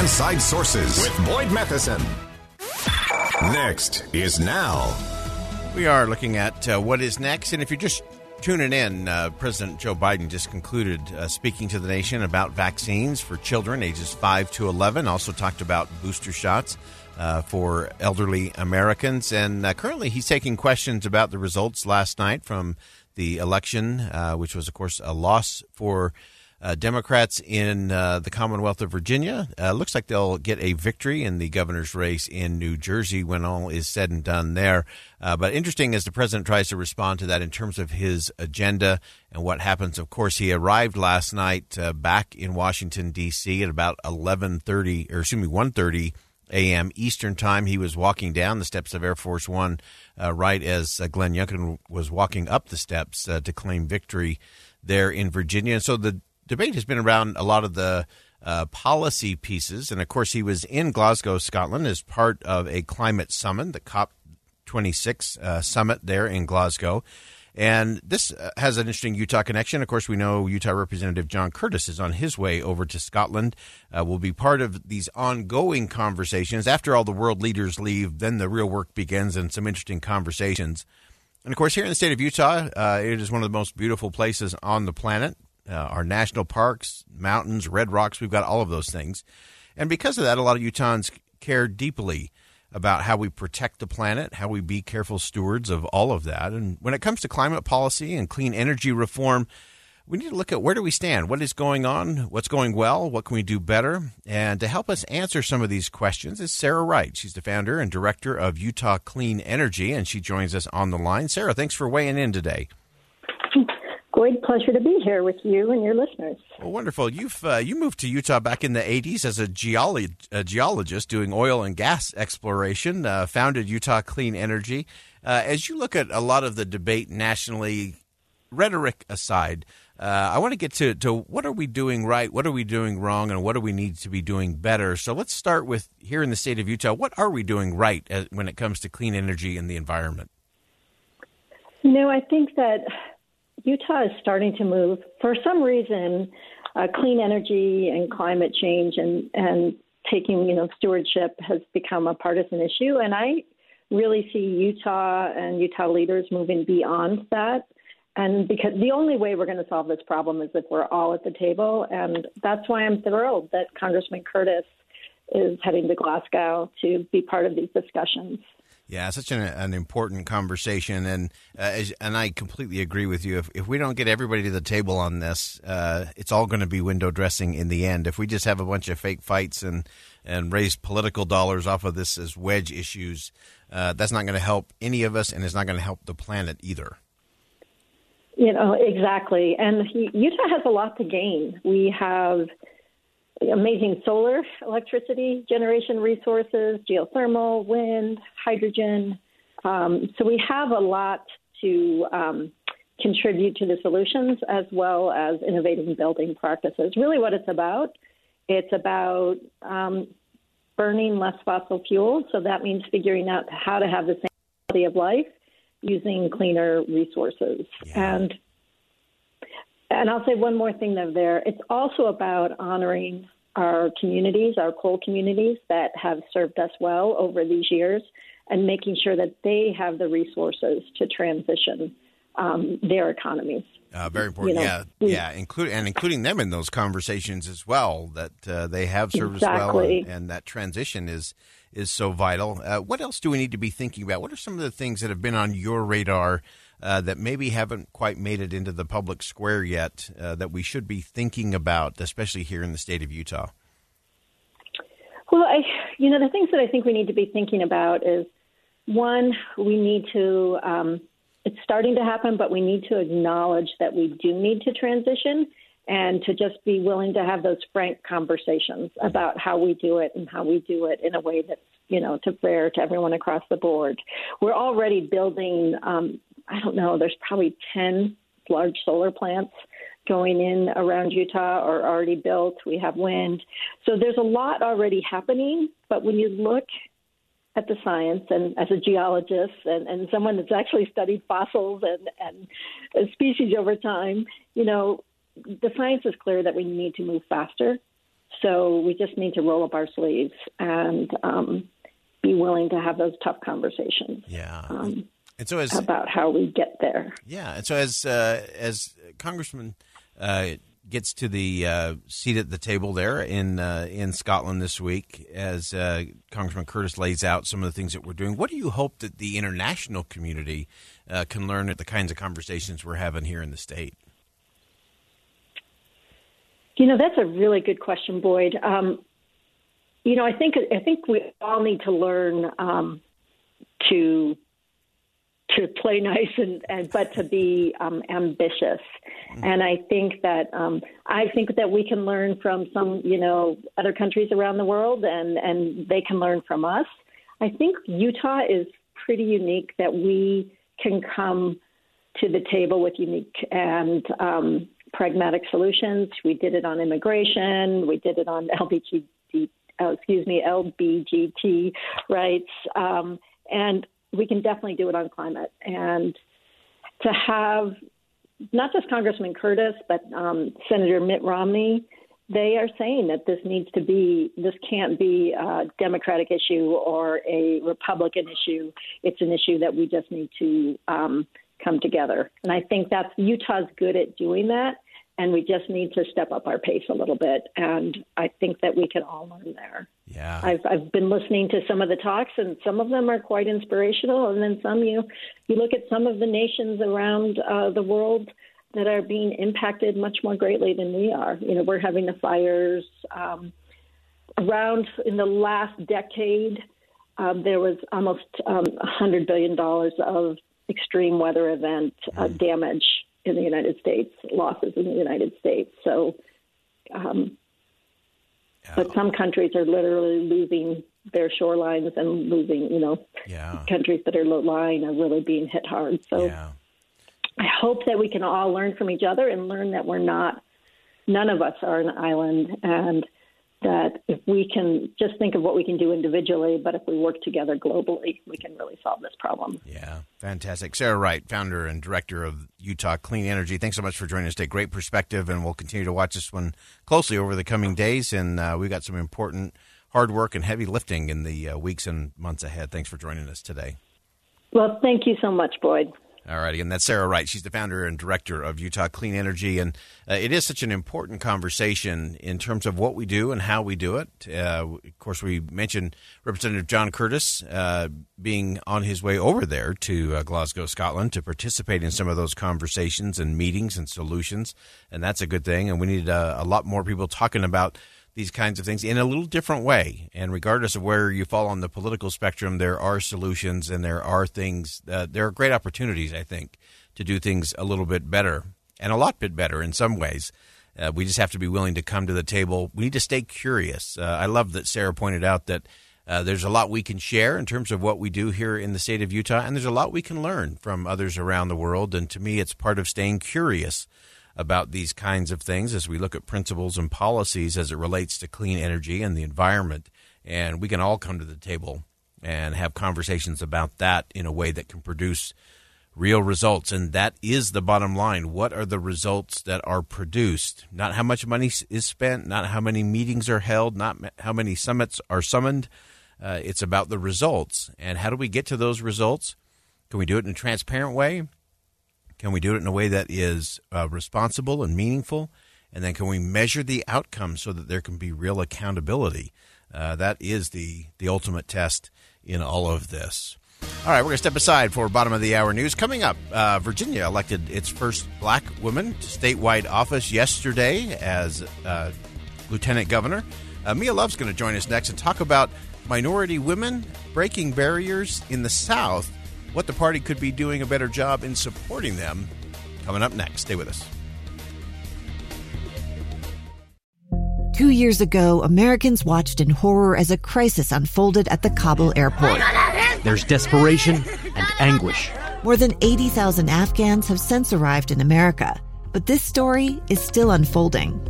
Inside Sources with Boyd Matheson. Next is now. We are looking at uh, what is next, and if you're just tuning in, uh, President Joe Biden just concluded uh, speaking to the nation about vaccines for children ages 5 to 11, also talked about booster shots. Uh, for elderly Americans. And uh, currently, he's taking questions about the results last night from the election, uh, which was, of course, a loss for uh, Democrats in uh, the Commonwealth of Virginia. Uh, looks like they'll get a victory in the governor's race in New Jersey when all is said and done there. Uh, but interesting as the president tries to respond to that in terms of his agenda and what happens. Of course, he arrived last night uh, back in Washington D.C. at about eleven thirty, or excuse me, one thirty a.m. Eastern Time. He was walking down the steps of Air Force One right as Glenn Youngkin was walking up the steps to claim victory there in Virginia. And so the debate has been around a lot of the uh, policy pieces. And of course, he was in Glasgow, Scotland, as part of a climate summit, the COP26 uh, summit there in Glasgow. And this uh, has an interesting Utah connection. Of course, we know Utah Representative John Curtis is on his way over to Scotland. Uh, will be part of these ongoing conversations. After all the world leaders leave, then the real work begins and some interesting conversations. And of course, here in the state of Utah, uh, it is one of the most beautiful places on the planet uh, our national parks, mountains, red rocks. We've got all of those things. And because of that, a lot of Utahns care deeply about how we protect the planet, how we be careful stewards of all of that. And when it comes to climate policy and clean energy reform, we need to look at where do we stand? What is going on? What's going well? What can we do better? And to help us answer some of these questions is Sarah Wright. She's the founder and director of Utah Clean Energy, and she joins us on the line. Sarah, thanks for weighing in today. Great pleasure to be here with you and your listeners. Well, wonderful. You've uh, you moved to Utah back in the '80s as a, geolo- a geologist doing oil and gas exploration. Uh, founded Utah Clean Energy. Uh, as you look at a lot of the debate nationally, rhetoric aside, uh, I want to get to to what are we doing right, what are we doing wrong, and what do we need to be doing better. So let's start with here in the state of Utah. What are we doing right as, when it comes to clean energy and the environment? Know, I think that Utah is starting to move. For some reason, uh, clean energy and climate change and, and taking, you know, stewardship has become a partisan issue. And I really see Utah and Utah leaders moving beyond that. And because the only way we're going to solve this problem is if we're all at the table. And that's why I'm thrilled that Congressman Curtis is heading to Glasgow to be part of these discussions. Yeah, such an, an important conversation, and uh, as, and I completely agree with you. If if we don't get everybody to the table on this, uh, it's all going to be window dressing in the end. If we just have a bunch of fake fights and and raise political dollars off of this as wedge issues, uh, that's not going to help any of us, and it's not going to help the planet either. You know exactly, and Utah has a lot to gain. We have amazing solar electricity generation resources, geothermal, wind, hydrogen. Um, so we have a lot to um, contribute to the solutions as well as innovating building practices. Really, what it's about. It's about um, burning less fossil fuels. So that means figuring out how to have the same quality of life using cleaner resources. Yeah. And and I'll say one more thing though there. It's also about honoring our communities, our coal communities that have served us well over these years, and making sure that they have the resources to transition um, their economies. Uh, very important, You know, yeah, yeah, include and including them in those conversations as well that uh, they have served as well, and, and that transition is is so vital. Uh, what else do we need to be thinking about? What are some of the things that have been on your radar uh, that maybe haven't quite made it into the public square yet uh, that we should be thinking about, especially here in the state of Utah? Well, I, you know, the things that I think we need to be thinking about is one, we need to, um, it's starting to happen, but we need to acknowledge that we do need to transition and to just be willing to have those frank conversations about how we do it and how we do it in a way that's, you know, to fair to everyone across the board. We're already building, um, I don't know, there's probably 10 large solar plants going in around Utah are already built. We have wind. So there's a lot already happening. But when you look at the science and as a geologist and, and someone that's actually studied fossils and, and species over time, you know, the science is clear that we need to move faster. So we just need to roll up our sleeves and um, be willing to have those tough conversations Yeah, um, and so as about how we get there. Yeah, and so as uh, as Congressman uh, gets to the uh, seat at the table there in uh, in Scotland this week, as uh, Congressman Curtis lays out some of the things that we're doing, what do you hope that the international community uh, can learn at the kinds of conversations we're having here in the state? You know, that's a really good question, Boyd. Um, you know, I think I think we all need to learn um, to to play nice and, and but to be um, ambitious. And I think that um, I think that we can learn from some, you know, other countries around the world, and and they can learn from us. I think Utah is pretty unique that we can come to the table with unique and um, pragmatic solutions. We did it on immigration. We did it on LBGT, uh, excuse me, LBGT rights, um, and we can definitely do it on climate. And to have not just Congressman Curtis, but um, Senator Mitt Romney, they are saying that this needs to be, this can't be a Democratic issue or a Republican issue. It's an issue that we just need to um, come together. And I think that's Utah's good at doing that. And we just need to step up our pace a little bit. And I think that we can all learn there. Yeah, I've I've been listening to some of the talks, and some of them are quite inspirational. And then some you you look at some of the nations around uh, the world that are being impacted much more greatly than we are. You know, we're having the fires um, around in the last decade. Um, there was almost um, $100 billion of extreme weather event uh, damage in the United States, losses in the United States. So, um, but some countries are literally losing their shorelines and losing, you know, yeah, countries that are low lying are really being hit hard. So yeah. I hope that we can all learn from each other and learn that we're not, none of us are an island, and that if we can just think of what we can do individually, but if we work together globally, we can really solve this problem. Yeah, fantastic. Sarah Wright, founder and director of Utah Clean Energy. Thanks so much for joining us today. Great perspective, and we'll continue to watch this one closely over the coming days. And uh, we've got some important hard work and heavy lifting in the uh, weeks and months ahead. Thanks for joining us today. Well, thank you so much, Boyd. All righty, and that's Sarah Wright. She's the founder and director of Utah Clean Energy, and uh, it is such an important conversation in terms of what we do and how we do it. Uh, of course, we mentioned Representative John Curtis uh, being on his way over there to uh, Glasgow, Scotland, to participate in some of those conversations and meetings and solutions, and that's a good thing. And we need uh, a lot more people talking about these kinds of things in a little different way. And regardless of where you fall on the political spectrum, there are solutions and there are things, uh, there are great opportunities, I think, to do things a little bit better and a lot bit better in some ways. Uh, we just have to be willing to come to the table. We need to stay curious. Uh, I love that Sarah pointed out that uh, there's a lot we can share in terms of what we do here in the state of Utah, and there's a lot we can learn from others around the world. And to me, it's part of staying curious about these kinds of things as we look at principles and policies as it relates to clean energy and the environment. And we can all come to the table and have conversations about that in a way that can produce real results. And that is the bottom line. What are the results that are produced? Not how much money is spent, not how many meetings are held, not how many summits are summoned. Uh, it's about the results. And how do we get to those results? Can we do it in a transparent way? Can we do it in a way that is uh, responsible and meaningful? And then can we measure the outcome so that there can be real accountability? Uh, that is the, the ultimate test in all of this. All right, we're going to step aside for bottom of the hour news. Coming up, uh, Virginia elected its first black woman to statewide office yesterday as uh, lieutenant governor. Uh, Mia Love's going to join us next and talk about minority women breaking barriers in the South, what the party could be doing a better job in supporting them. Coming up next. Stay with us. Two years ago, Americans watched in horror as a crisis unfolded at the Kabul airport. There's desperation and anguish. More than 80,000 Afghans have since arrived in America, but this story is still unfolding.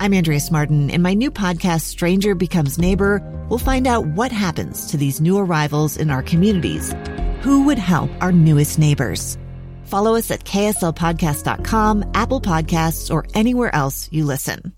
I'm Andrea Smardon. In my new podcast, Stranger Becomes Neighbor, we'll find out what happens to these new arrivals in our communities. Who would help our newest neighbors? Follow us at kslpodcast.com, Apple Podcasts, or anywhere else you listen.